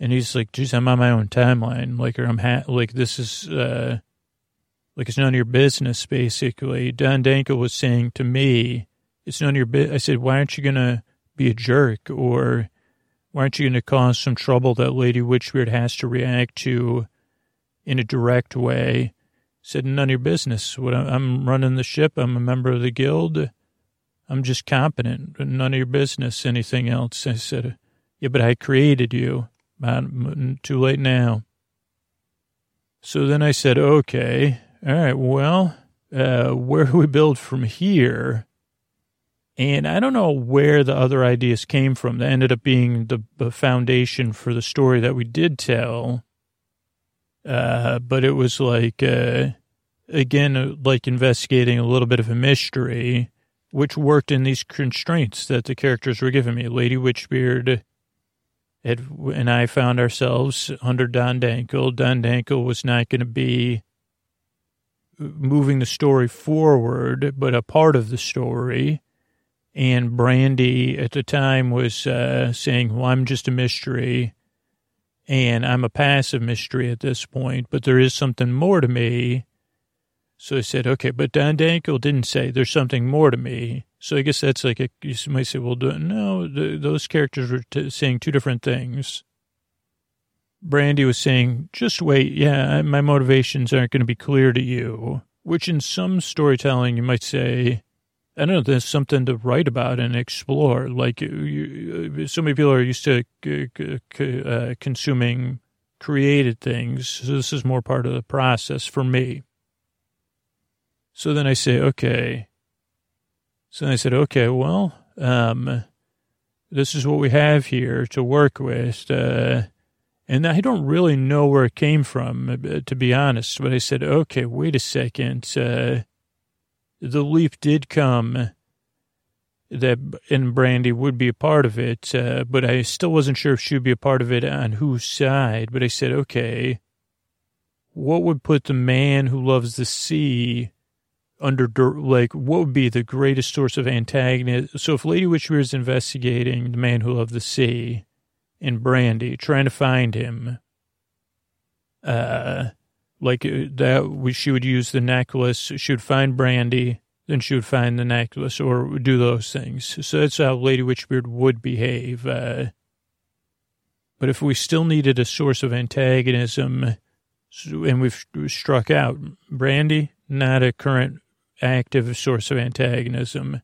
and he's like, geez, I'm on my own timeline. Like, or I'm ha- like, this is, uh, like it's none of your business, basically. Don Danko was saying to me, it's none of your business. I said, why aren't you going to be a jerk? Or why aren't you going to cause some trouble that Lady Witchbeard has to react to in a direct way? Said, none of your business. What I'm running the ship. I'm a member of the guild. I'm just competent. None of your business. Anything else? I said, yeah, but I created you. Too late now. So then I said, okay. All right, well, uh, where do we build from here? And I don't know where the other ideas came from that ended up being the, the foundation for the story that we did tell. Uh, but it was like, uh, again, uh, like investigating a little bit of a mystery, which worked in these constraints that the characters were giving me. Lady Witchbeard and I found ourselves under Don Dankel. Don Dankel was not going to be moving the story forward, but a part of the story. And Brandy at the time was uh, saying, Well, I'm just a mystery and I'm a passive mystery at this point, but there is something more to me. So I said, Okay, but Don Dankel didn't say there's something more to me. So I guess that's like, a, you might say, Well, no, the, those characters were t- saying two different things. Brandy was saying, just wait. Yeah, my motivations aren't going to be clear to you, which in some storytelling, you might say, I don't know, there's something to write about and explore. Like you, so many people are used to uh, consuming created things. So this is more part of the process for me. So then I say, okay. So then I said, okay, well, um, this is what we have here to work with. Uh, and I don't really know where it came from, uh, to be honest. But I said, okay, wait a second. Uh, the leap did come that, and Brandy would be a part of it. Uh, but I still wasn't sure if she would be a part of it on whose side. But I said, okay, what would put the man who loves the sea under, like, what would be the greatest source of antagonism? So if Lady Witchbeard is investigating the man who loved the sea, and Brandy, trying to find him. Uh, like uh, that, she would use the necklace. She would find Brandy, then she would find the necklace or do those things. So that's how Lady Witchbeard would behave. Uh, but if we still needed a source of antagonism, and we've struck out Brandy, not a current active source of antagonism.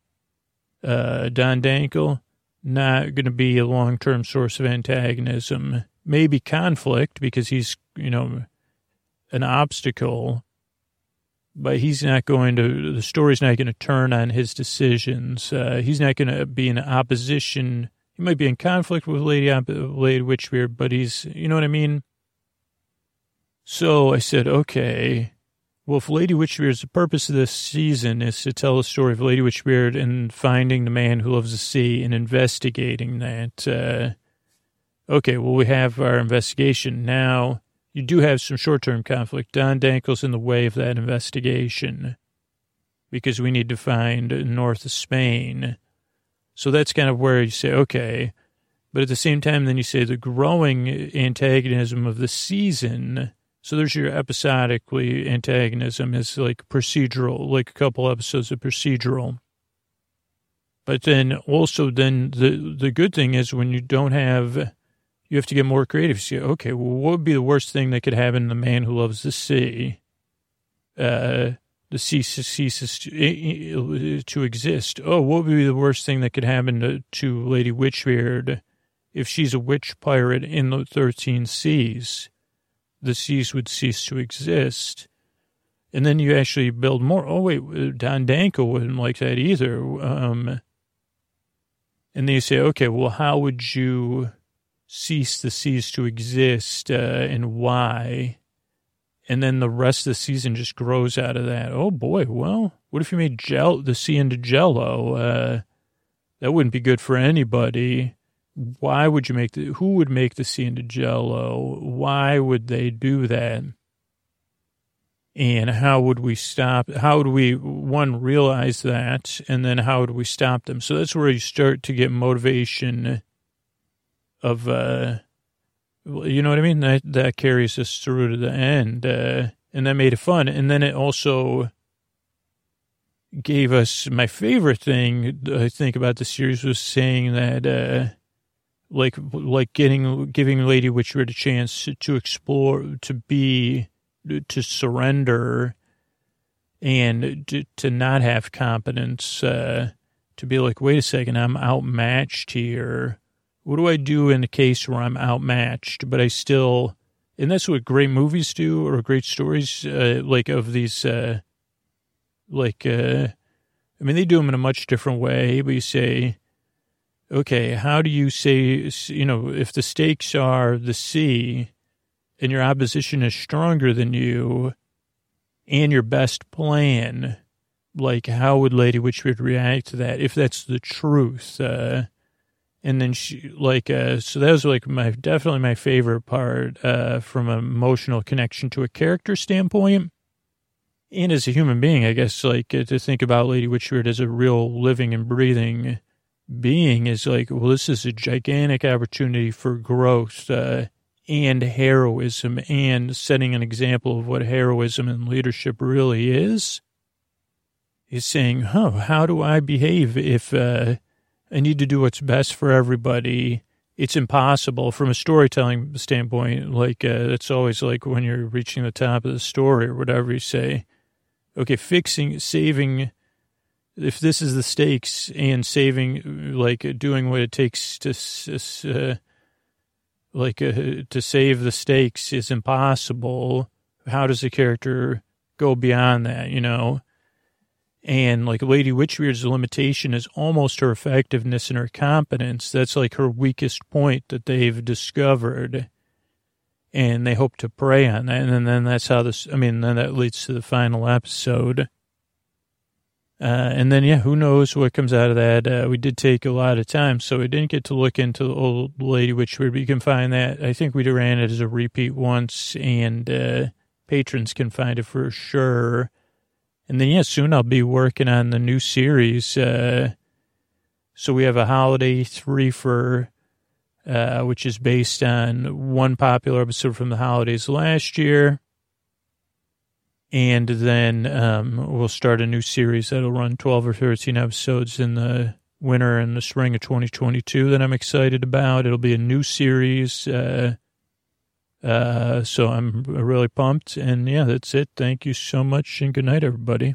Uh, Don Dankel, not going to be a long term source of antagonism. Maybe conflict because he's, you know, an obstacle, but he's not going to, the story's not going to turn on his decisions. Uh, he's not going to be in opposition. He might be in conflict with Lady, Lady Witchbeard, but he's, you know what I mean? So I said, okay, well, if Lady Witchbeard's the purpose of this season is to tell the story of Lady Witchbeard and finding the man who loves the sea and investigating that. Uh, okay, well, we have our investigation now. You do have some short-term conflict. Don Dankel's in the way of that investigation because we need to find north of Spain. So that's kind of where you say, okay. But at the same time, then you say the growing antagonism of the season so there's your episodically antagonism is like procedural, like a couple episodes of procedural. But then also then the the good thing is when you don't have you have to get more creative. Say, okay, well, what would be the worst thing that could happen to the man who loves the sea? Uh, the sea ceases to, eh, eh, to exist. Oh, what would be the worst thing that could happen to, to Lady Witchbeard if she's a witch pirate in the 13 seas? The seas would cease to exist. And then you actually build more. Oh, wait, Don Danko wouldn't like that either. Um, and then you say, okay, well, how would you cease the seas to exist uh, and why? And then the rest of the season just grows out of that. Oh boy, well, what if you made gel the sea into jello? Uh, that wouldn't be good for anybody. Why would you make the, who would make the sea into jello? Why would they do that? And how would we stop? How would we, one, realize that? And then how would we stop them? So that's where you start to get motivation of, uh, you know what I mean? That, that carries us through to the end. Uh, and that made it fun. And then it also gave us my favorite thing, I think, about the series was saying that, uh, like, like getting, giving Lady Witchbeard a chance to, to explore, to be, to surrender and to, to not have competence, uh, to be like, wait a second, I'm outmatched here. What do I do in a case where I'm outmatched, but I still, and that's what great movies do or great stories, uh, like of these, uh, like, uh, I mean, they do them in a much different way, but you say, okay, how do you say, you know, if the stakes are the sea, and your opposition is stronger than you and your best plan, like how would Lady Witchbeard react to that if that's the truth? Uh, and then she like uh, so that was like my definitely my favorite part uh, from an emotional connection to a character standpoint and as a human being i guess like uh, to think about lady witchbeard as a real living and breathing being is like well this is a gigantic opportunity for growth uh, and heroism and setting an example of what heroism and leadership really is, is saying, oh, how do I behave if uh, I need to do what's best for everybody? It's impossible from a storytelling standpoint. Like, uh, it's always like when you're reaching the top of the story or whatever you say, okay, fixing, saving, if this is the stakes and saving, like doing what it takes to, uh, like uh, to save the stakes is impossible. How does the character go beyond that, you know? And like Lady Witchbeard's limitation is almost her effectiveness and her competence. That's like her weakest point that they've discovered. And they hope to prey on that. And then that's how this, I mean, then that leads to the final episode. Uh, and then, yeah, who knows what comes out of that. Uh, we did take a lot of time, so we didn't get to look into the old lady which we can find that. I think we ran it as a repeat once, and uh, patrons can find it for sure. And then, yeah, soon I'll be working on the new series. Uh, so we have a holiday three for, uh, which is based on one popular episode from the holidays last year and then um, we'll start a new series that'll run 12 or 13 episodes in the winter and the spring of 2022 that I'm excited about. It'll be a new series. Uh, uh, so I'm really pumped. And yeah, that's it. Thank you so much and good night, everybody.